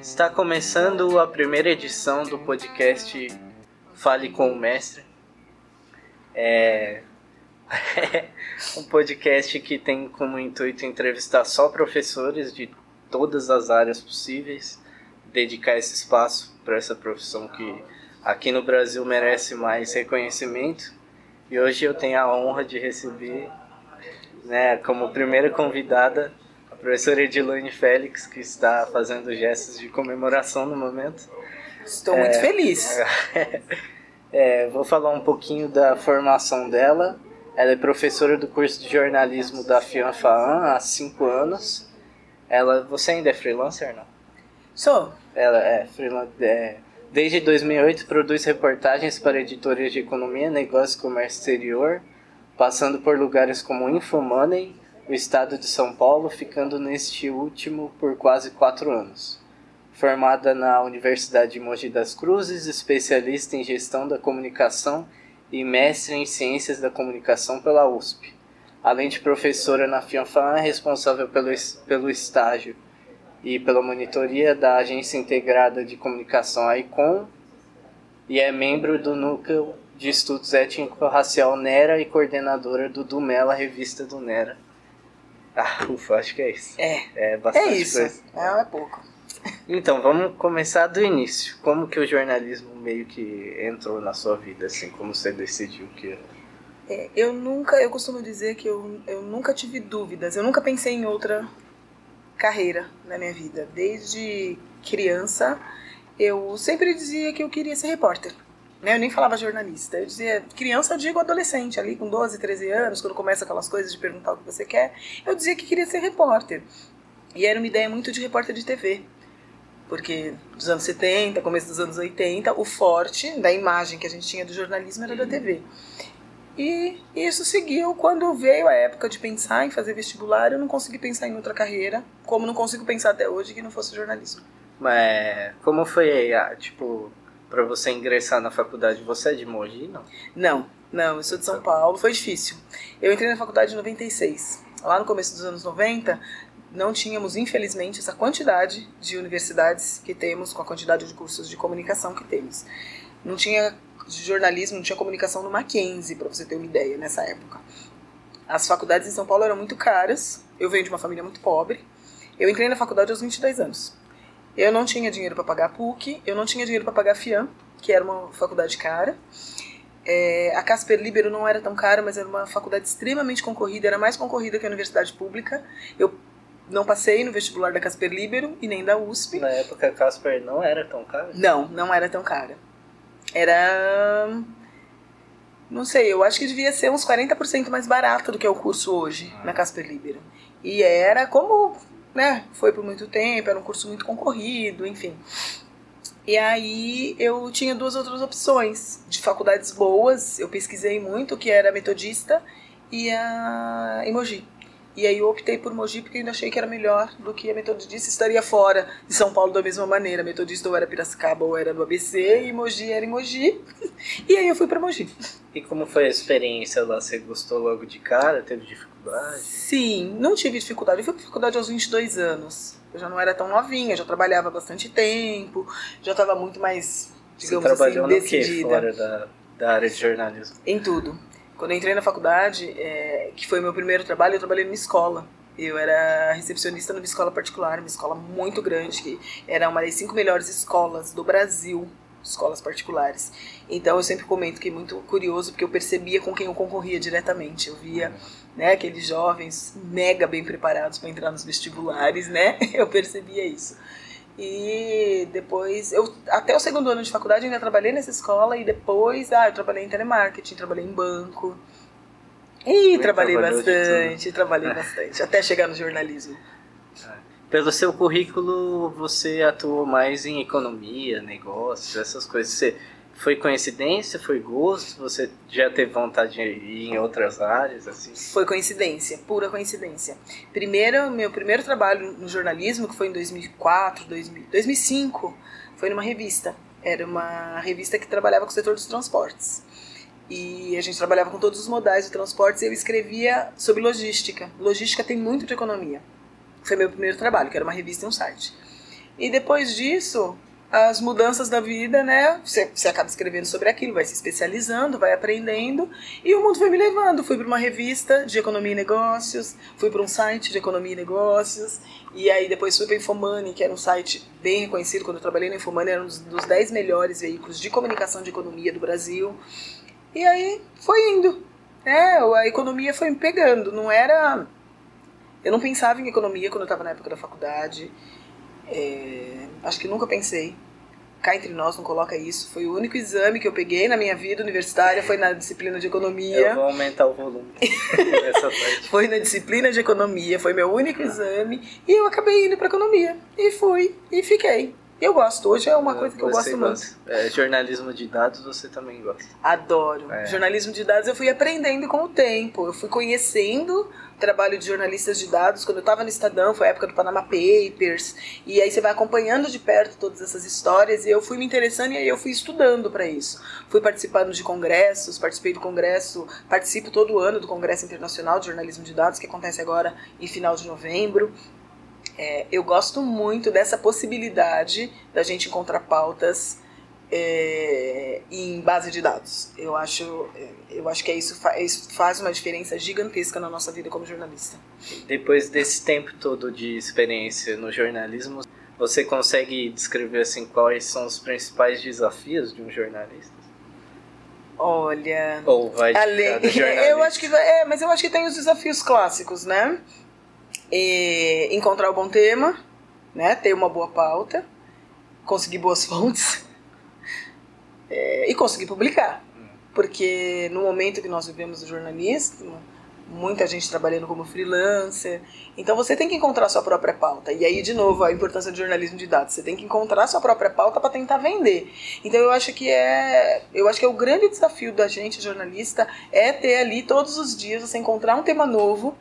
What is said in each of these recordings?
Está começando a primeira edição do podcast Fale com o Mestre. É um podcast que tem como intuito entrevistar só professores de todas as áreas possíveis, dedicar esse espaço para essa profissão que aqui no Brasil merece mais reconhecimento. E hoje eu tenho a honra de receber, né, como primeira convidada, professora Edilane Félix, que está fazendo gestos de comemoração no momento. Estou muito é, feliz. É, vou falar um pouquinho da formação dela. Ela é professora do curso de jornalismo da FIANFAAN há cinco anos. Ela, você ainda é freelancer, não? Sou. Ela é freelancer. É, desde 2008 produz reportagens para editoras de economia, negócio e comércio exterior, passando por lugares como Infomoney, o estado de São Paulo, ficando neste último por quase quatro anos. Formada na Universidade de Mogi das Cruzes, especialista em gestão da comunicação e mestre em ciências da comunicação pela USP. Além de professora na FIANFAN, é responsável pelo, pelo estágio e pela monitoria da Agência Integrada de Comunicação AICOM e é membro do Núcleo de Estudos Étnico-Racial NERA e coordenadora do Dumela, revista do NERA. Ah, ufa, acho que é isso. É. É bastante é isso. coisa. Não, é pouco. Então, vamos começar do início. Como que o jornalismo meio que entrou na sua vida, assim? Como você decidiu que... É, eu nunca, eu costumo dizer que eu, eu nunca tive dúvidas. Eu nunca pensei em outra carreira na minha vida. Desde criança, eu sempre dizia que eu queria ser repórter. Né? Eu nem falava jornalista. Eu dizia, criança, eu digo adolescente, ali com 12, 13 anos, quando começa aquelas coisas de perguntar o que você quer. Eu dizia que queria ser repórter. E era uma ideia muito de repórter de TV. Porque dos anos 70, começo dos anos 80, o forte da imagem que a gente tinha do jornalismo era da TV. E isso seguiu quando veio a época de pensar em fazer vestibular, eu não consegui pensar em outra carreira, como não consigo pensar até hoje que não fosse jornalismo. Mas como foi, tipo, para você ingressar na faculdade, você é de Mogi, não? Não, não, eu sou de São Paulo, foi difícil. Eu entrei na faculdade em 96. Lá no começo dos anos 90, não tínhamos, infelizmente, essa quantidade de universidades que temos, com a quantidade de cursos de comunicação que temos. Não tinha jornalismo, não tinha comunicação no Mackenzie, para você ter uma ideia, nessa época. As faculdades em São Paulo eram muito caras, eu venho de uma família muito pobre. Eu entrei na faculdade aos 22 anos. Eu não tinha dinheiro para pagar a PUC, eu não tinha dinheiro para pagar a FIAM, que era uma faculdade cara. É, a Casper Libero não era tão cara, mas era uma faculdade extremamente concorrida, era mais concorrida que a universidade pública. Eu não passei no vestibular da Casper Libero e nem da USP. Na época a Casper não era tão cara? Não, não era tão cara. Era. Não sei, eu acho que devia ser uns 40% mais barato do que é o curso hoje na Casper Libero. E era como né, foi por muito tempo, era um curso muito concorrido, enfim. E aí eu tinha duas outras opções de faculdades boas, eu pesquisei muito, que era metodista e a Emoji. E aí eu optei por Mogi porque ainda achei que era melhor do que a Metodista estaria fora de São Paulo da mesma maneira. A Metodista ou era Piracicaba ou era do ABC e Mogi era em Mogi. E aí eu fui para Mogi. E como foi a experiência lá? Você gostou logo de cara? Teve dificuldade? Sim, não tive dificuldade. Eu fui para faculdade aos 22 anos. Eu já não era tão novinha, já trabalhava bastante tempo, já estava muito mais, digamos Você trabalhou assim, decidida. No quê, fora da, da área de jornalismo? Em tudo. Quando eu entrei na faculdade, é, que foi meu primeiro trabalho, eu trabalhei numa escola. Eu era recepcionista numa escola particular, uma escola muito grande, que era uma das cinco melhores escolas do Brasil, escolas particulares. Então eu sempre comento que é muito curioso, porque eu percebia com quem eu concorria diretamente. Eu via né, aqueles jovens mega bem preparados para entrar nos vestibulares, né? Eu percebia isso. E depois, eu até o segundo ano de faculdade ainda trabalhei nessa escola e depois, ah, eu trabalhei em telemarketing, trabalhei em banco. E trabalhei bastante, trabalhei bastante, até chegar no jornalismo. Pelo seu currículo, você atuou mais em economia, negócios, essas coisas. Você foi coincidência? Foi gosto? Você já teve vontade de ir em outras áreas? assim? Foi coincidência, pura coincidência. Primeiro, meu primeiro trabalho no jornalismo, que foi em 2004, 2000, 2005, foi numa revista. Era uma revista que trabalhava com o setor dos transportes. e a gente trabalhava com todos os modais de transportes e eu escrevia sobre logística. Logística tem muito de economia. Foi meu primeiro trabalho, que era uma revista e um site. E depois disso, as mudanças da vida, né? Você, você acaba escrevendo sobre aquilo, vai se especializando, vai aprendendo, e o mundo foi me levando. Fui para uma revista de economia e negócios, fui para um site de economia e negócios, e aí depois fui para Infomani, que era um site bem reconhecido. Quando eu trabalhei na Infomani, era um dos, dos 10 melhores veículos de comunicação de economia do Brasil. E aí foi indo. É, a economia foi me pegando. Não era. Eu não pensava em economia quando eu estava na época da faculdade. É, acho que nunca pensei. Cá entre nós, não coloca isso. Foi o único exame que eu peguei na minha vida universitária, foi na disciplina de economia. Eu vou aumentar o volume foi na disciplina de economia, foi meu único exame. E eu acabei indo para economia. E fui, e fiquei. Eu gosto, hoje é uma coisa que eu gosto gosta. muito. É, jornalismo de dados você também gosta. Adoro. É. Jornalismo de dados eu fui aprendendo com o tempo. Eu fui conhecendo o trabalho de jornalistas de dados. Quando eu estava no Estadão, foi a época do Panama Papers. E aí você vai acompanhando de perto todas essas histórias. E eu fui me interessando e aí eu fui estudando para isso. Fui participando de congressos, participei do congresso, participo todo ano do Congresso Internacional de Jornalismo de Dados, que acontece agora em final de novembro. É, eu gosto muito dessa possibilidade da gente encontrar pautas é, em base de dados. Eu acho, é, eu acho que é isso, isso faz uma diferença gigantesca na nossa vida como jornalista. Depois desse tempo todo de experiência no jornalismo, você consegue descrever assim quais são os principais desafios de um jornalista? Olha, ou vai além, eu acho que é, mas eu acho que tem os desafios clássicos, né? É, encontrar o bom tema, né, ter uma boa pauta, conseguir boas fontes é, e conseguir publicar. Porque no momento que nós vivemos o jornalismo, muita gente trabalhando como freelancer. Então você tem que encontrar sua própria pauta. E aí, de novo, a importância do jornalismo de dados. Você tem que encontrar sua própria pauta para tentar vender. Então eu acho que é. Eu acho que é o grande desafio da gente, jornalista, é ter ali todos os dias você encontrar um tema novo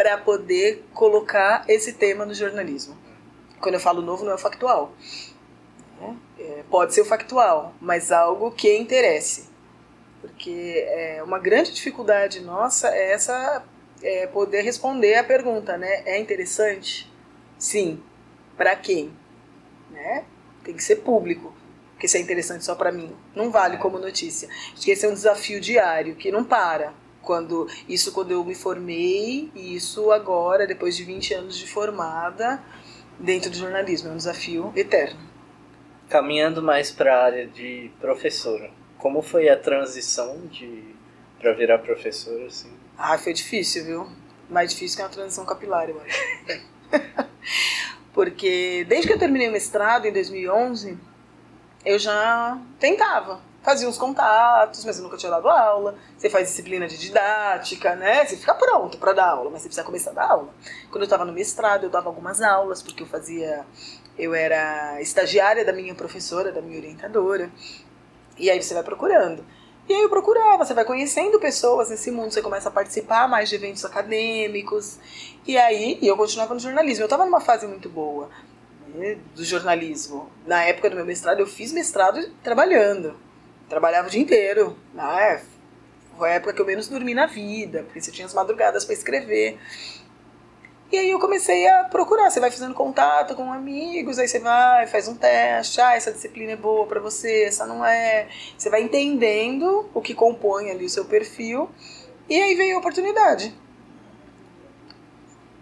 para poder colocar esse tema no jornalismo. Quando eu falo novo, não é factual. É, pode ser o factual, mas algo que interesse. Porque é, uma grande dificuldade nossa é essa é poder responder a pergunta, né? É interessante? Sim. Para quem? Né? Tem que ser público. Porque se é interessante só para mim, não vale como notícia. Acho que esse é um desafio diário que não para quando isso quando eu me formei e isso agora depois de 20 anos de formada dentro do jornalismo é um desafio eterno. Caminhando mais para a área de professora como foi a transição de para virar professora assim? Ah foi difícil viu? Mais difícil que uma transição capilar eu acho. Porque desde que eu terminei o mestrado em 2011 eu já tentava fazia uns contatos, mas eu nunca tinha dado aula. Você faz disciplina de didática, né? Você fica pronto para dar aula, mas você precisa começar a dar aula. Quando eu estava no mestrado, eu dava algumas aulas, porque eu fazia. Eu era estagiária da minha professora, da minha orientadora. E aí você vai procurando. E aí eu procurava, você vai conhecendo pessoas nesse mundo, você começa a participar mais de eventos acadêmicos. E aí, eu continuava no jornalismo. Eu estava numa fase muito boa né, do jornalismo. Na época do meu mestrado, eu fiz mestrado trabalhando trabalhava o dia inteiro. Né? Foi a época que eu menos dormi na vida, porque você tinha as madrugadas para escrever. E aí eu comecei a procurar, você vai fazendo contato com amigos, aí você vai, faz um teste, ah, essa disciplina é boa para você, essa não é. Você vai entendendo o que compõe ali o seu perfil, e aí veio a oportunidade.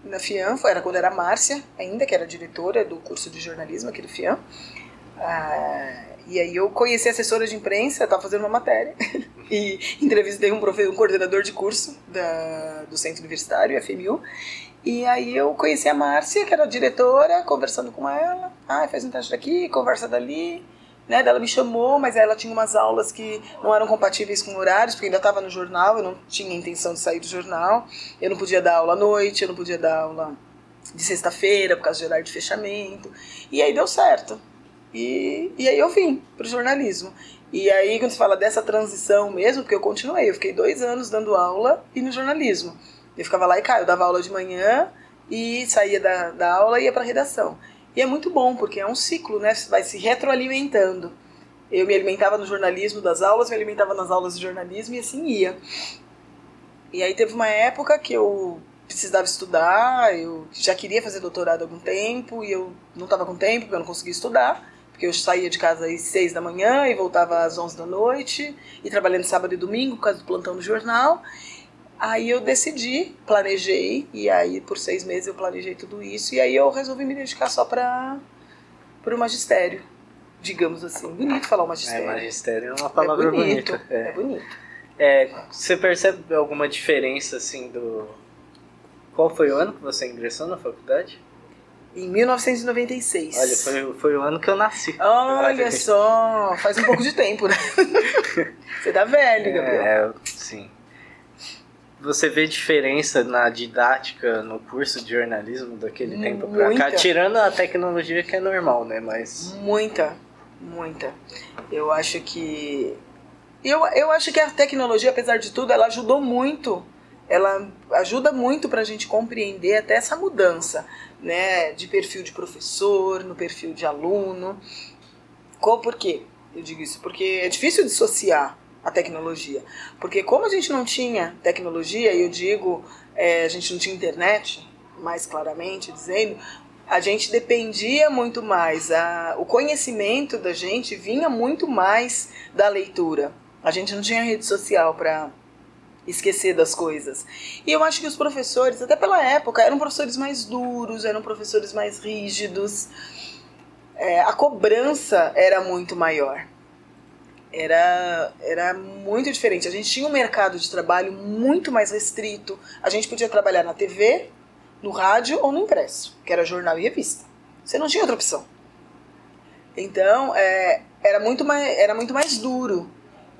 Na FIAM, era quando era Márcia, ainda que era diretora do curso de jornalismo aqui do FIAM. Ah, e aí eu conheci a assessora de imprensa, estava fazendo uma matéria, e entrevistei um, um coordenador de curso da, do centro universitário, FMU, e aí eu conheci a Márcia, que era a diretora, conversando com ela, ah, faz um teste daqui, conversa dali, né, ela me chamou, mas ela tinha umas aulas que não eram compatíveis com horários, porque ainda estava no jornal, eu não tinha intenção de sair do jornal, eu não podia dar aula à noite, eu não podia dar aula de sexta-feira por causa de horário de fechamento, e aí deu certo. E, e aí eu vim para o jornalismo. E aí, quando você fala dessa transição mesmo, porque eu continuei, eu fiquei dois anos dando aula e no jornalismo. Eu ficava lá e eu dava aula de manhã e saía da, da aula e ia para redação. E é muito bom, porque é um ciclo, né? Você vai se retroalimentando. Eu me alimentava no jornalismo das aulas, me alimentava nas aulas de jornalismo e assim ia. E aí teve uma época que eu precisava estudar, eu já queria fazer doutorado há algum tempo e eu não estava com tempo, porque eu não conseguia estudar, porque eu saía de casa às seis da manhã e voltava às onze da noite, e trabalhando sábado e domingo por causa do plantão do jornal. Aí eu decidi, planejei, e aí por seis meses eu planejei tudo isso, e aí eu resolvi me dedicar só para o magistério, digamos assim. Bonito falar o magistério. É, magistério é uma palavra é bonito, bonita. É. é bonito. É, você percebe alguma diferença, assim, do... Qual foi o ano que você ingressou na faculdade? Em 1996. Olha, foi, foi o ano que eu nasci. Olha só, faz um pouco de tempo, né? Você tá velho, Gabriel. É, sim. Você vê diferença na didática no curso de jornalismo daquele tempo pra cá? Tirando a tecnologia que é normal, né? Mas. Muita, muita. Eu acho que. Eu, eu acho que a tecnologia, apesar de tudo, ela ajudou muito. Ela ajuda muito para a gente compreender até essa mudança né, de perfil de professor, no perfil de aluno. Qual, por quê? Eu digo isso porque é difícil dissociar a tecnologia. Porque como a gente não tinha tecnologia, e eu digo, é, a gente não tinha internet, mais claramente dizendo, a gente dependia muito mais, a, o conhecimento da gente vinha muito mais da leitura. A gente não tinha rede social para esquecer das coisas. E eu acho que os professores, até pela época, eram professores mais duros, eram professores mais rígidos. É, a cobrança era muito maior. Era, era muito diferente. A gente tinha um mercado de trabalho muito mais restrito. A gente podia trabalhar na TV, no rádio ou no impresso, que era jornal e revista. Você não tinha outra opção. Então, é, era, muito mais, era muito mais duro.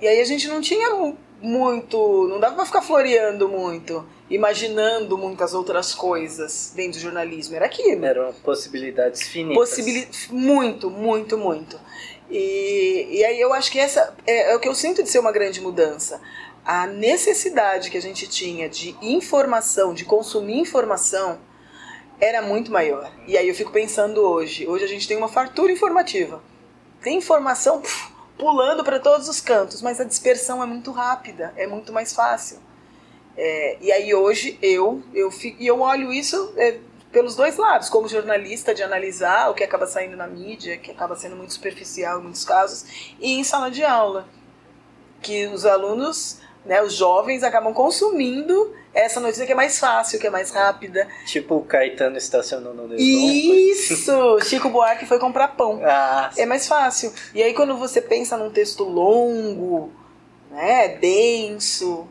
E aí a gente não tinha muito. Não dava pra ficar floreando muito, imaginando muitas outras coisas dentro do jornalismo. Era aquilo. Eram possibilidades finitas. Possibili muito, muito, muito. E, e aí eu acho que essa é, é o que eu sinto de ser uma grande mudança. A necessidade que a gente tinha de informação, de consumir informação, era muito maior. E aí eu fico pensando hoje. Hoje a gente tem uma fartura informativa. Tem informação. Puf, pulando para todos os cantos, mas a dispersão é muito rápida, é muito mais fácil. É, e aí hoje eu eu fico, e eu olho isso é, pelos dois lados, como jornalista de analisar o que acaba saindo na mídia, que acaba sendo muito superficial em muitos casos, e em sala de aula, que os alunos, né, os jovens acabam consumindo essa notícia que é mais fácil, que é mais rápida. Tipo o Caetano estacionou no Leblon. Isso! Chico Buarque foi comprar pão. Ah, é mais fácil. E aí quando você pensa num texto longo, né, denso,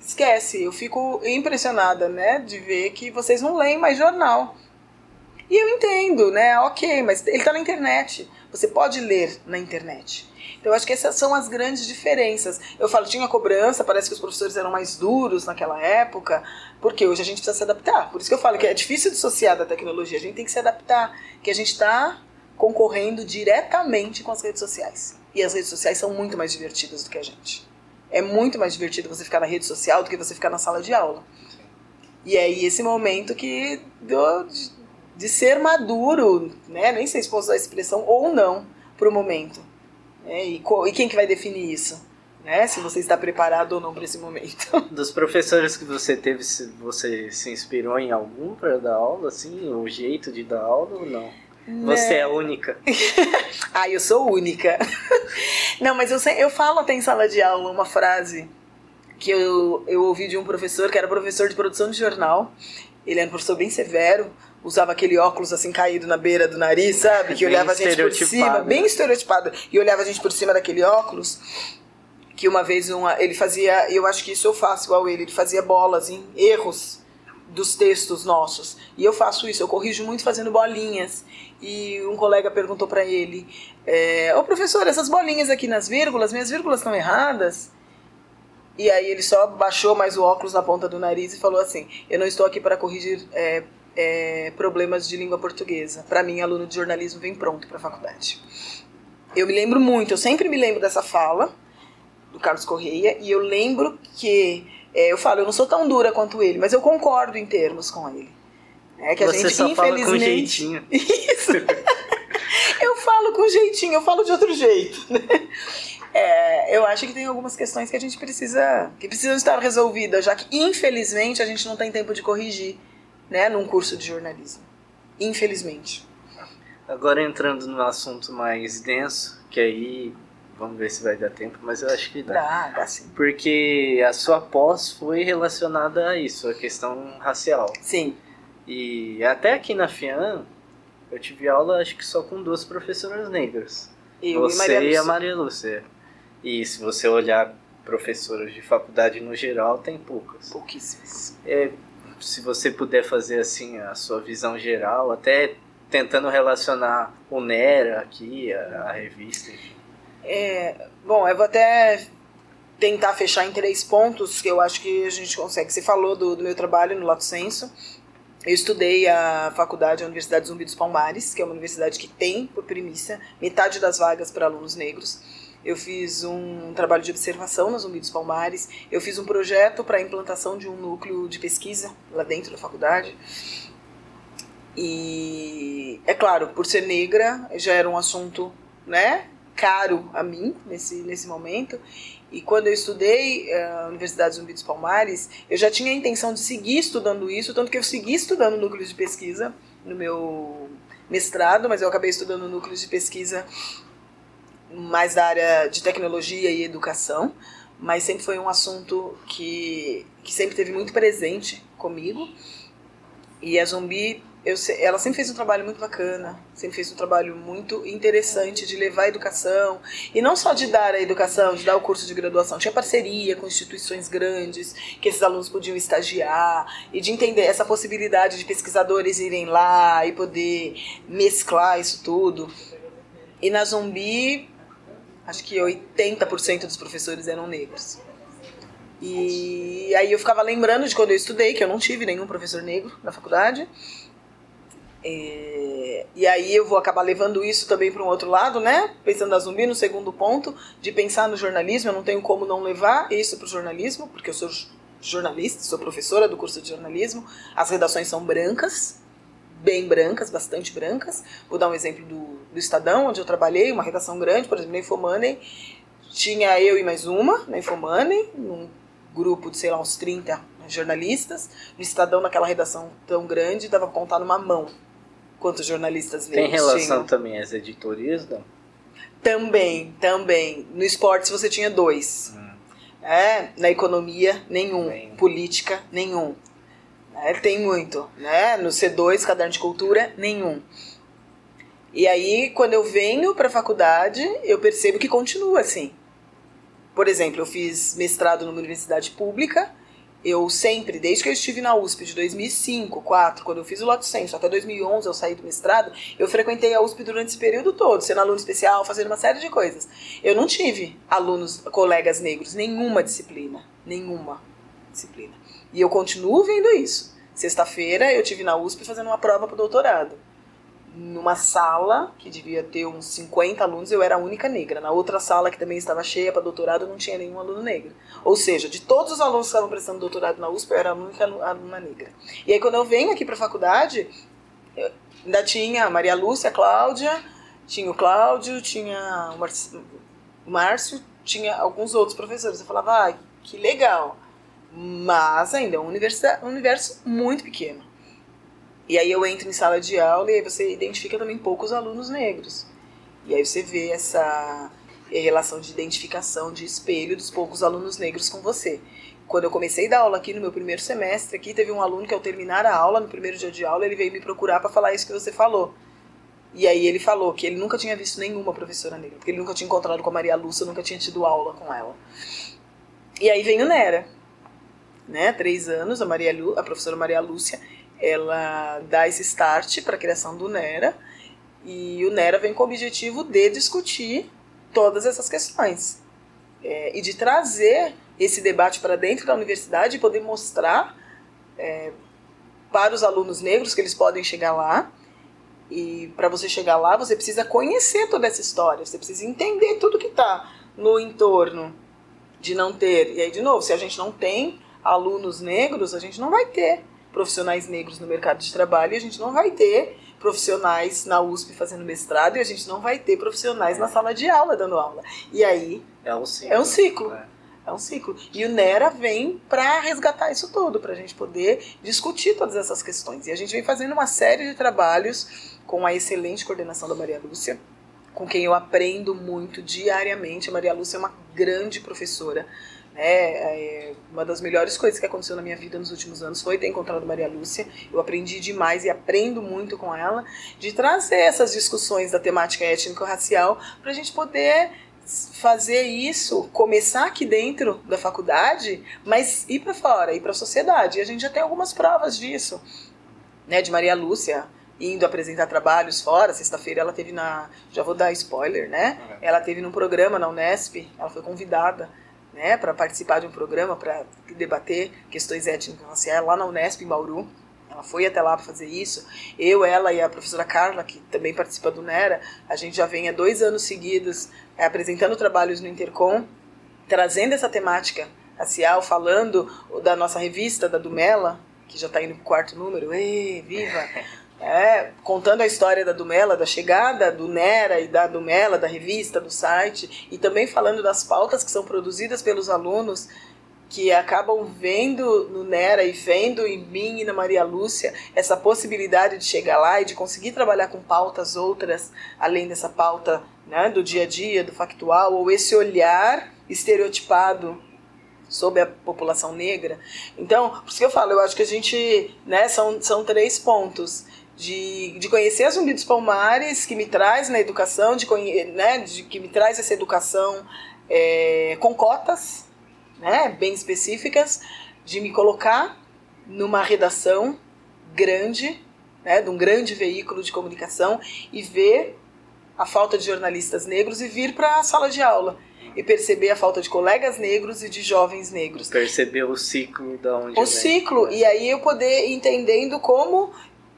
esquece. Eu fico impressionada, né, de ver que vocês não leem mais jornal. E eu entendo, né? Ok, mas ele está na internet. Você pode ler na internet. Então, eu acho que essas são as grandes diferenças. Eu falo, tinha cobrança, parece que os professores eram mais duros naquela época, porque hoje a gente precisa se adaptar. Por isso que eu falo que é difícil dissociar da tecnologia, a gente tem que se adaptar, que a gente está concorrendo diretamente com as redes sociais. E as redes sociais são muito mais divertidas do que a gente. É muito mais divertido você ficar na rede social do que você ficar na sala de aula. E é esse momento que do, de, de ser maduro, né? Nem sei se posso usar a expressão ou não, para o momento é, e, e quem que vai definir isso? Né? Se você está preparado ou não para esse momento. Dos professores que você teve, você se inspirou em algum para dar aula, assim, o jeito de dar aula ou não? Né? Você é única. ah, eu sou única. não, mas eu, eu falo até em sala de aula uma frase que eu, eu ouvi de um professor que era professor de produção de jornal. Ele era um professor bem severo, usava aquele óculos assim caído na beira do nariz, sabe? Que bem olhava a gente por cima, bem estereotipado, e olhava a gente por cima daquele óculos. Que uma vez uma, ele fazia, eu acho que isso eu faço igual ele, ele fazia bolas em erros dos textos nossos. E eu faço isso, eu corrijo muito fazendo bolinhas. E um colega perguntou para ele: é, Ô oh, professor, essas bolinhas aqui nas vírgulas, minhas vírgulas estão erradas? E aí ele só baixou mais o óculos na ponta do nariz e falou assim: Eu não estou aqui para corrigir é, é, problemas de língua portuguesa. Para mim, aluno de jornalismo vem pronto para a faculdade. Eu me lembro muito, eu sempre me lembro dessa fala do Carlos Correia e eu lembro que é, eu falo, eu não sou tão dura quanto ele, mas eu concordo em termos com ele. É que a Você gente, só infelizmente. Fala com jeitinho. Isso. eu falo com jeitinho, eu falo de outro jeito, né? É, eu acho que tem algumas questões que a gente precisa, que precisam estar resolvidas, já que infelizmente a gente não tem tempo de corrigir, né, num curso de jornalismo. Infelizmente. Agora entrando no assunto mais denso, que aí vamos ver se vai dar tempo, mas eu acho que dá. Dá, dá sim. Porque a sua pós foi relacionada a isso, a questão racial. Sim. E até aqui na FIAN, eu tive aula acho que só com duas professoras negras. Eu você e Maria e a. Maria Lúcia. E se você olhar professoras de faculdade no geral, tem poucas. Pouquíssimas. É, se você puder fazer assim a sua visão geral, até tentando relacionar o Nera aqui, a, a revista. É, bom, eu vou até tentar fechar em três pontos que eu acho que a gente consegue. Você falou do, do meu trabalho no Lato Senso. Eu estudei a faculdade, a Universidade Zumbi dos Palmares, que é uma universidade que tem, por primícia, metade das vagas para alunos negros. Eu fiz um trabalho de observação na Zumbi dos Palmares. Eu fiz um projeto para a implantação de um núcleo de pesquisa lá dentro da faculdade. E é claro, por ser negra, já era um assunto, né, caro a mim nesse nesse momento. E quando eu estudei eh, a Universidade Zumbi dos Palmares, eu já tinha a intenção de seguir estudando isso, tanto que eu segui estudando núcleos de pesquisa no meu mestrado, mas eu acabei estudando núcleos de pesquisa mais da área de tecnologia e educação, mas sempre foi um assunto que, que sempre teve muito presente comigo. E a Zumbi, eu, ela sempre fez um trabalho muito bacana, sempre fez um trabalho muito interessante de levar a educação, e não só de dar a educação, de dar o curso de graduação, tinha parceria com instituições grandes, que esses alunos podiam estagiar, e de entender essa possibilidade de pesquisadores irem lá e poder mesclar isso tudo. E na Zumbi, acho que 80% dos professores eram negros. E aí eu ficava lembrando de quando eu estudei, que eu não tive nenhum professor negro na faculdade. É, e aí eu vou acabar levando isso também para um outro lado, né? Pensando na zumbi, no segundo ponto, de pensar no jornalismo, eu não tenho como não levar isso para o jornalismo, porque eu sou jornalista, sou professora do curso de jornalismo. As redações são brancas, bem brancas, bastante brancas. Vou dar um exemplo do, do Estadão, onde eu trabalhei, uma redação grande, por exemplo, na Infomoney. Tinha eu e mais uma na Infomoney, num grupo de, sei lá, uns 30 jornalistas. No Estadão, naquela redação tão grande, dava pra contar numa mão quantos jornalistas Tem negros relação tinham. também às editorias, não? Também, também. No esportes você tinha dois. É, na economia, nenhum. Nenhum. Política, nenhum. É, tem muito. Né? No C2, caderno de cultura, nenhum. E aí, quando eu venho para a faculdade, eu percebo que continua assim. Por exemplo, eu fiz mestrado numa universidade pública. Eu sempre, desde que eu estive na USP de 2005, 2004, quando eu fiz o Lato Senso, até 2011 eu saí do mestrado, eu frequentei a USP durante esse período todo, sendo aluno especial, fazendo uma série de coisas. Eu não tive alunos, colegas negros, nenhuma disciplina. Nenhuma disciplina. E eu continuo vendo isso. Sexta-feira eu tive na USP fazendo uma prova para doutorado. Numa sala que devia ter uns 50 alunos, eu era a única negra. Na outra sala, que também estava cheia para doutorado, não tinha nenhum aluno negro. Ou seja, de todos os alunos que estavam prestando doutorado na USP, eu era a única alu- aluna negra. E aí, quando eu venho aqui para a faculdade, ainda tinha a Maria Lúcia, a Cláudia, tinha o Cláudio, tinha o Márcio, tinha alguns outros professores. Eu falava, ah, que legal. Mas ainda é um universo, um universo muito pequeno. E aí eu entro em sala de aula e você identifica também poucos alunos negros. E aí você vê essa relação de identificação, de espelho dos poucos alunos negros com você. Quando eu comecei a dar aula aqui no meu primeiro semestre, aqui teve um aluno que ao terminar a aula, no primeiro dia de aula, ele veio me procurar para falar isso que você falou. E aí ele falou que ele nunca tinha visto nenhuma professora negra, porque ele nunca tinha encontrado com a Maria Lúcia, nunca tinha tido aula com ela. E aí vem o Nera, né? Três anos, a, Maria Lu, a professora Maria Lúcia, ela dá esse start para a criação do Nera, e o Nera vem com o objetivo de discutir todas essas questões é, e de trazer esse debate para dentro da universidade e poder mostrar é, para os alunos negros que eles podem chegar lá. E para você chegar lá, você precisa conhecer toda essa história, você precisa entender tudo que está no entorno de não ter. E aí, de novo, se a gente não tem alunos negros, a gente não vai ter profissionais negros no mercado de trabalho e a gente não vai ter profissionais na USP fazendo mestrado e a gente não vai ter profissionais na sala de aula dando aula. E aí É um ciclo. é um ciclo. É. É um ciclo. E o NERA vem para resgatar isso tudo, para a gente poder discutir todas essas questões. E a gente vem fazendo uma série de trabalhos com a excelente coordenação da Maria Lúcia, com quem eu aprendo muito diariamente. A Maria Lúcia é uma grande professora. Né? É, uma das melhores coisas que aconteceu na minha vida nos últimos anos foi ter encontrado Maria Lúcia. Eu aprendi demais e aprendo muito com ela de trazer essas discussões da temática étnico-racial para a gente poder fazer isso, começar aqui dentro da faculdade, mas ir para fora, ir para a sociedade. E a gente já tem algumas provas disso, né? De Maria Lúcia indo apresentar trabalhos fora. Sexta-feira ela teve na, já vou dar spoiler, né? Ela teve num programa na Unesp, ela foi convidada, né, para participar de um programa para debater questões étnicas raciais lá na Unesp em Bauru. Ela foi até lá para fazer isso. Eu, ela e a professora Carla, que também participa do NERA, a gente já vem há dois anos seguidos é, apresentando trabalhos no Intercom, trazendo essa temática racial, falando da nossa revista, da Dumela, que já está indo para o quarto número. Ê, viva! É, contando a história da Dumela, da chegada do Nera e da Dumela, da revista, do site, e também falando das pautas que são produzidas pelos alunos que acabam vendo no Nera e vendo em mim e na Maria Lúcia essa possibilidade de chegar lá e de conseguir trabalhar com pautas outras, além dessa pauta né, do dia a dia, do factual, ou esse olhar estereotipado sobre a população negra. Então, por isso que eu falo, eu acho que a gente, né, são, são três pontos. De, de conhecer a Zumbi dos Palmares, que me traz na educação, de, né, de que me traz essa educação é, com cotas, né, bem específicas, de me colocar numa redação grande, né, de um grande veículo de comunicação e ver a falta de jornalistas negros e vir para a sala de aula e perceber a falta de colegas negros e de jovens negros. Perceber o ciclo da onde O vem. ciclo e aí eu poder entendendo como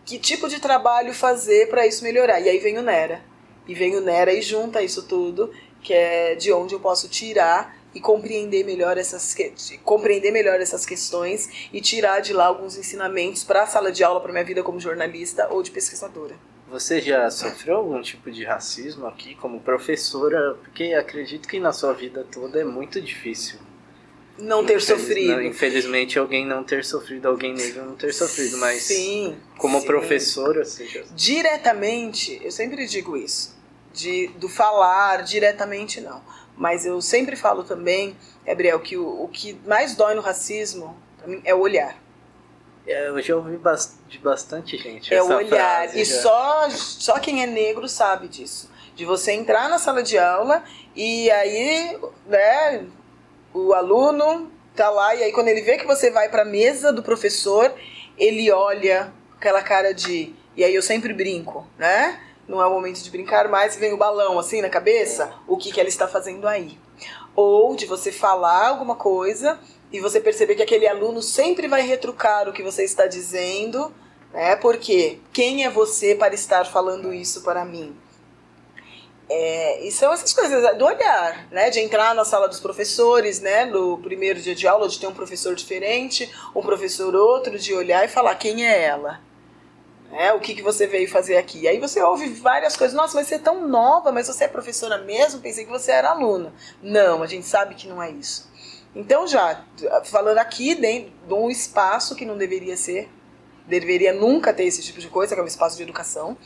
que tipo de trabalho fazer para isso melhorar. E aí vem o Nera. E vem o Nera e junta isso tudo, que é de onde eu posso tirar e compreender melhor essas compreender melhor essas questões e tirar de lá alguns ensinamentos para a sala de aula para minha vida como jornalista ou de pesquisadora. Você já sofreu algum tipo de racismo aqui como professora? Porque acredito que na sua vida toda é muito difícil. Não ter Infeliz- sofrido. não, infelizmente, alguém não ter sofrido, alguém negro não ter sofrido, mas Sim. como sim. professora, você já... diretamente, eu sempre digo isso, de, do falar diretamente não. Mas eu sempre falo também, Gabriel, que o, o que mais dói no racismo mim, é o olhar. É, Eu já ouvi de bastante gente É o olhar. frase E já. só, só quem é negro sabe disso. De você entrar na sala de aula e aí, né, o aluno tá lá e aí quando ele vê que você vai para a mesa do professor, ele olha aquela cara de e aí eu sempre brinco, né? Não é o momento de brincar mais, vem o balão assim na cabeça, o que que ela está fazendo aí? Ou de você falar alguma coisa e você perceber que aquele aluno sempre vai retrucar o que você está dizendo, né? Porque quem é você para estar falando isso para mim? É, e são essas coisas do olhar, né? De entrar na sala dos professores, né? No primeiro dia de aula, de ter um professor diferente, um professor outro, de olhar e falar quem é ela. Né? O que, que você veio fazer aqui? Aí você ouve várias coisas. Nossa, mas você é tão nova, mas você é professora mesmo? Pensei que você era aluna. Não, a gente sabe que não é isso. Então, já, falando aqui dentro de um espaço que não deveria ser, deveria nunca ter esse tipo de coisa, que é um espaço de educação.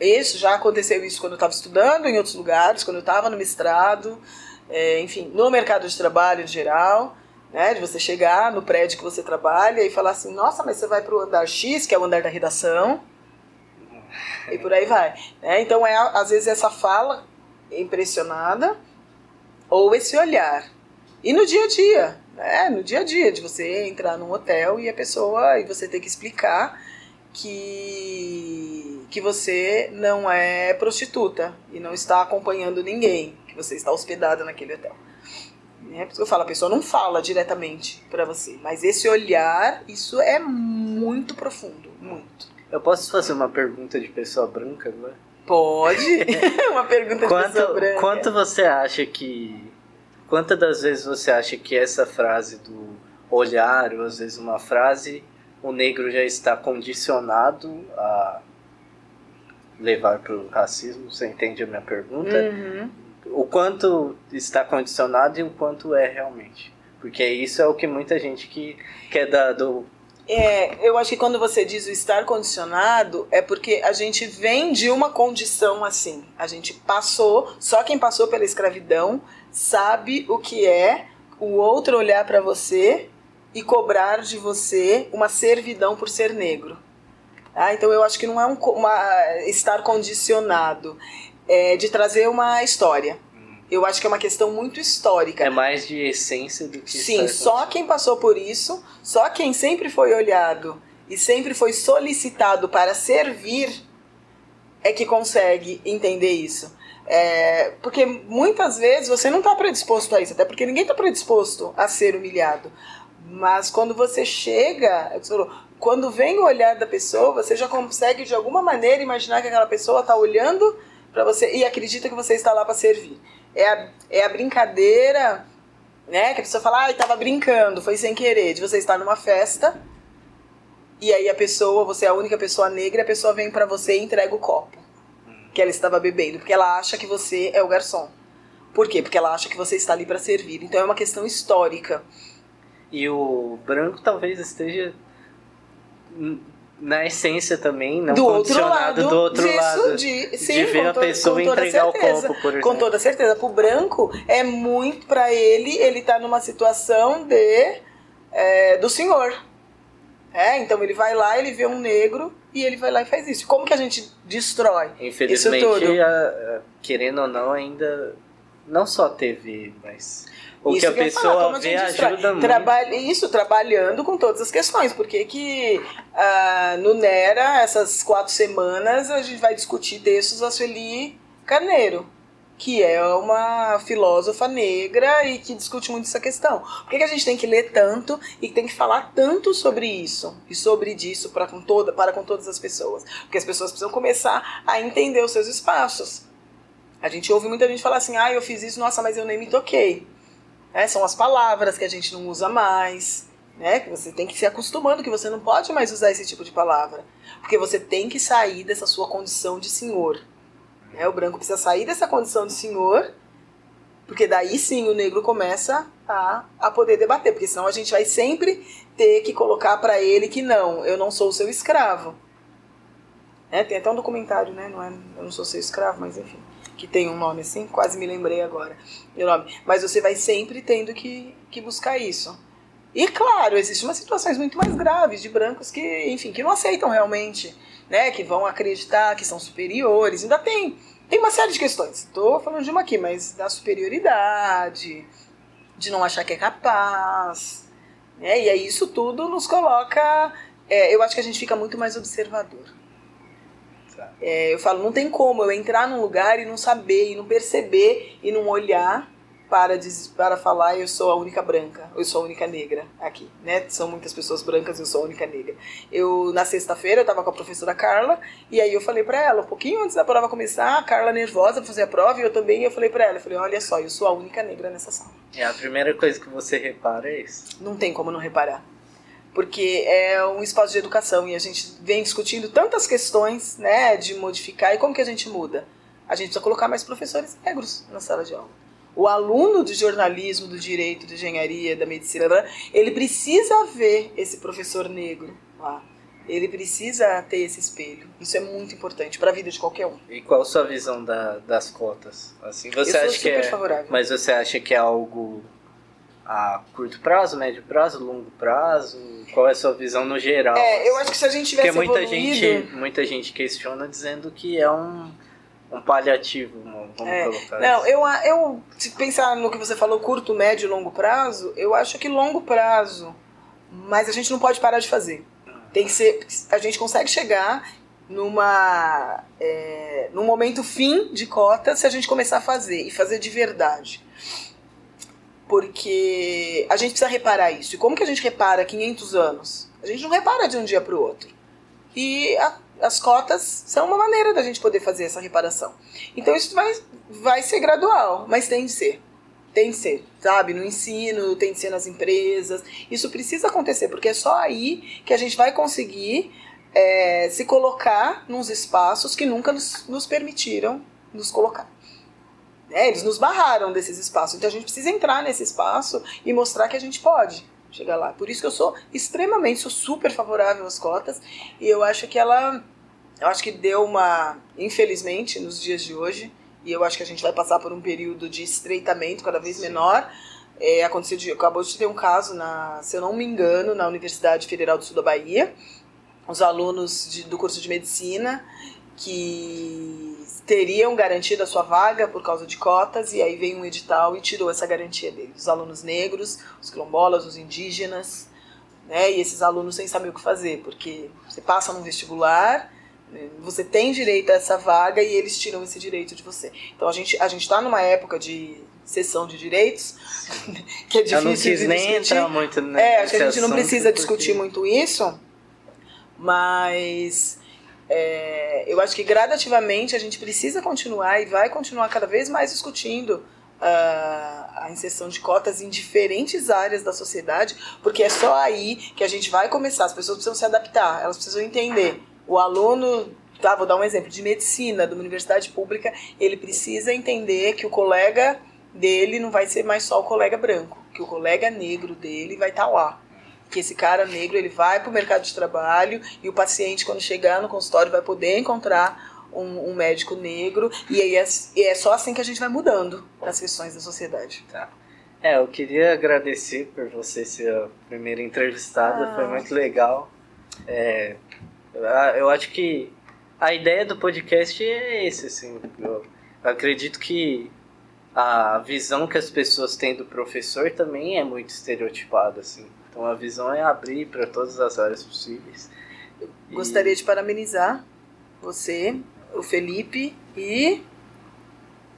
Isso já aconteceu isso quando eu estava estudando em outros lugares, quando eu estava no mestrado, é, enfim, no mercado de trabalho em geral, né, de você chegar no prédio que você trabalha e falar assim, nossa, mas você vai para o andar X, que é o andar da redação, e por aí vai. né? Então é às vezes essa fala impressionada ou esse olhar. E no dia a dia, né? No dia a dia, de você entrar num hotel e a pessoa, e você ter que explicar que, que você não é prostituta e não está acompanhando ninguém, que você está hospedada naquele hotel. Né? Por isso que eu falo, a pessoa não fala diretamente para você, mas esse olhar, isso é muito profundo, muito. Eu posso fazer uma pergunta de pessoa branca agora? Pode? Uma pergunta de pessoa Quanto, branca. quanto você acha que. Quantas das vezes você acha que essa frase do olhar, ou às vezes uma frase, o negro já está condicionado a levar para o racismo? Você entende a minha pergunta? Uhum. O quanto está condicionado e o quanto é realmente? Porque isso é o que muita gente que quer dar do é, eu acho que quando você diz o estar condicionado, é porque a gente vem de uma condição assim. A gente passou, só quem passou pela escravidão sabe o que é o outro olhar para você e cobrar de você uma servidão por ser negro. Ah, então eu acho que não é um uma, estar condicionado, é de trazer uma história. Eu acho que é uma questão muito histórica. É mais de essência do que Sim, só quem passou por isso, só quem sempre foi olhado e sempre foi solicitado para servir é que consegue entender isso. É, porque muitas vezes você não está predisposto a isso, até porque ninguém está predisposto a ser humilhado. Mas quando você chega, quando vem o olhar da pessoa, você já consegue de alguma maneira imaginar que aquela pessoa está olhando para você e acredita que você está lá para servir é a, é a brincadeira, né? Que a pessoa fala, ah, estava brincando, foi sem querer, de você estar numa festa e aí a pessoa, você é a única pessoa negra, a pessoa vem para você e entrega o copo que ela estava bebendo, porque ela acha que você é o garçom. Por quê? Porque ela acha que você está ali para servir. Então é uma questão histórica. E o branco talvez esteja na essência também, não do condicionado outro lado, do outro disso, lado. De, sim, de ver a pessoa entregar certeza, o copo, por exemplo. Com toda certeza. Pro branco, é muito para ele, ele tá numa situação de é, do senhor. É, então ele vai lá, ele vê um negro e ele vai lá e faz isso. Como que a gente destrói Infelizmente, isso tudo? A, a, querendo ou não, ainda não só teve, mas o isso que a que pessoa falar, vê ajuda muito. Trabalha, isso, trabalhando com todas as questões. Porque que uh, no NERA, essas quatro semanas, a gente vai discutir textos da Sueli Carneiro, que é uma filósofa negra e que discute muito essa questão. Por que, que a gente tem que ler tanto e tem que falar tanto sobre isso e sobre disso para com, toda, para com todas as pessoas? Porque as pessoas precisam começar a entender os seus espaços. A gente ouve muita gente falar assim, ah, eu fiz isso, nossa, mas eu nem me toquei. É, são as palavras que a gente não usa mais, né? Que você tem que se acostumando que você não pode mais usar esse tipo de palavra, porque você tem que sair dessa sua condição de senhor. É, o branco precisa sair dessa condição de senhor, porque daí sim o negro começa a, a poder debater, porque senão a gente vai sempre ter que colocar para ele que não, eu não sou seu escravo. É, tem até um documentário, né? Não é, eu não sou seu escravo, mas enfim que tem um nome assim, quase me lembrei agora o nome. Mas você vai sempre tendo que, que buscar isso. E claro, existem umas situações muito mais graves de brancos que, enfim, que não aceitam realmente, né? Que vão acreditar que são superiores. Ainda tem, tem uma série de questões. Estou falando de uma aqui, mas da superioridade, de não achar que é capaz. Né? E aí isso tudo nos coloca. É, eu acho que a gente fica muito mais observador. É, eu falo, não tem como eu entrar num lugar e não saber, e não perceber, e não olhar para, para falar eu sou a única branca, eu sou a única negra aqui, né? São muitas pessoas brancas, eu sou a única negra. Eu, na sexta-feira, eu estava com a professora Carla, e aí eu falei para ela, um pouquinho antes da prova começar, a Carla nervosa para fazer a prova, e eu também, eu falei para ela, eu falei, olha só, eu sou a única negra nessa sala. É, a primeira coisa que você repara é isso. Não tem como não reparar porque é um espaço de educação e a gente vem discutindo tantas questões, né, de modificar e como que a gente muda. A gente precisa colocar mais professores negros na sala de aula. O aluno de jornalismo, do direito, de engenharia, da medicina, ele precisa ver esse professor negro lá. Ele precisa ter esse espelho. Isso é muito importante para a vida de qualquer um. E qual a sua visão da, das cotas? Assim, você Eu acha que é, favorável. Mas você acha que é algo a curto prazo, médio prazo, longo prazo? Qual é a sua visão no geral? É, eu acho que se a gente tivesse Porque muita evoluído... gente, muita gente questiona dizendo que é um, um paliativo, vamos é, colocar Não, isso. eu, eu, se pensar no que você falou, curto, médio e longo prazo, eu acho que longo prazo, mas a gente não pode parar de fazer. Tem que ser, a gente consegue chegar numa é, num momento fim de cota se a gente começar a fazer e fazer de verdade porque a gente precisa reparar isso. E como que a gente repara 500 anos? A gente não repara de um dia para o outro. E a, as cotas são uma maneira da gente poder fazer essa reparação. Então isso vai, vai ser gradual, mas tem de ser. Tem que ser, sabe? No ensino, tem que ser nas empresas. Isso precisa acontecer, porque é só aí que a gente vai conseguir é, se colocar nos espaços que nunca nos, nos permitiram nos colocar. É, eles nos barraram desses espaços. Então a gente precisa entrar nesse espaço e mostrar que a gente pode chegar lá. Por isso que eu sou extremamente, sou super favorável às cotas. E eu acho que ela. Eu acho que deu uma. Infelizmente, nos dias de hoje, e eu acho que a gente vai passar por um período de estreitamento cada vez menor. É, aconteceu de, acabou de ter um caso, na, se eu não me engano, na Universidade Federal do Sul da Bahia. Os alunos de, do curso de medicina que teriam garantido a sua vaga por causa de cotas, e aí veio um edital e tirou essa garantia deles. Os alunos negros, os quilombolas, os indígenas, né, e esses alunos sem saber o que fazer, porque você passa num vestibular, né, você tem direito a essa vaga e eles tiram esse direito de você. Então a gente a gente está numa época de sessão de direitos que é difícil Eu não quis de nem discutir. entrar muito nesse É, acho que a gente não precisa porque- discutir muito isso, mas é, eu acho que gradativamente a gente precisa continuar e vai continuar cada vez mais discutindo ah, a inserção de cotas em diferentes áreas da sociedade, porque é só aí que a gente vai começar. As pessoas precisam se adaptar, elas precisam entender. O aluno, tá, vou dar um exemplo, de medicina, de uma universidade pública, ele precisa entender que o colega dele não vai ser mais só o colega branco, que o colega negro dele vai estar lá que esse cara negro ele vai para o mercado de trabalho e o paciente quando chegar no consultório vai poder encontrar um, um médico negro e aí é, e é só assim que a gente vai mudando as questões da sociedade. Tá. É, eu queria agradecer por você ser a primeira entrevistada, Ah. foi muito legal. É, eu- acho que a ideia do podcast é esse, assim. Eu acredito que a visão que as pessoas têm do professor também é muito estereotipada, assim. Então a visão é abrir para todas as áreas possíveis. E- Gostaria de parabenizar você, o Felipe e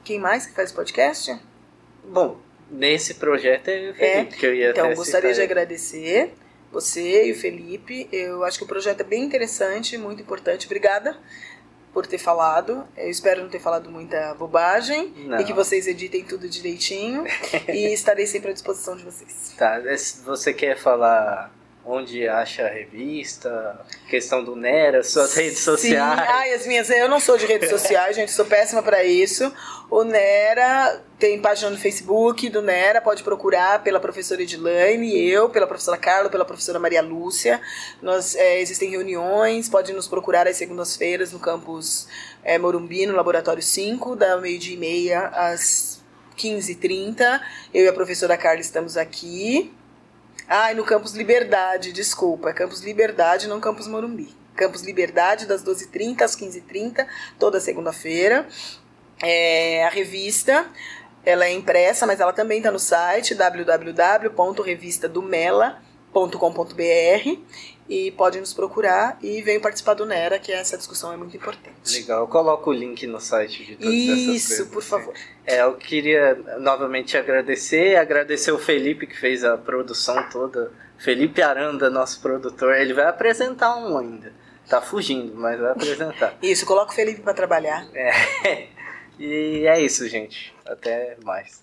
quem mais que faz podcast? Bom, nesse projeto é o Felipe, que eu ia Então, gostaria de agradecer você e o Felipe. Eu acho que o projeto é bem interessante, muito importante. Obrigada por ter falado. Eu espero não ter falado muita bobagem Não. e que vocês editem tudo direitinho. e estarei sempre à disposição de vocês. Tá, se você quer falar onde acha a revista, questão do Nera, suas redes sociais. Sim, ai, as minhas. Eu não sou de redes sociais, gente, sou péssima para isso. O Nera tem página no Facebook do Nera, pode procurar pela professora Edilane, eu, pela professora Carla, pela professora Maria Lúcia. Nós, é, existem reuniões, pode nos procurar às segundas-feiras no campus é, Morumbi, no Laboratório 5, da meio-dia e meia às 15h30. Eu e a professora Carla estamos aqui. Ai, no Campus Liberdade, desculpa. Campus Liberdade, não Campus Morumbi. Campus Liberdade, das 12h30 às 15h30, toda segunda-feira. É, a revista, ela é impressa, mas ela também está no site www.revistadomela.com.br e pode nos procurar e venham participar do Nera, que essa discussão é muito importante. Legal, coloca o link no site de todas essas Isso, coisas, por assim. favor. É, eu queria novamente agradecer, agradecer o Felipe que fez a produção toda. Felipe Aranda, nosso produtor, ele vai apresentar um ainda. Tá fugindo, mas vai apresentar. Isso, coloca o Felipe para trabalhar. É. E é isso, gente. Até mais.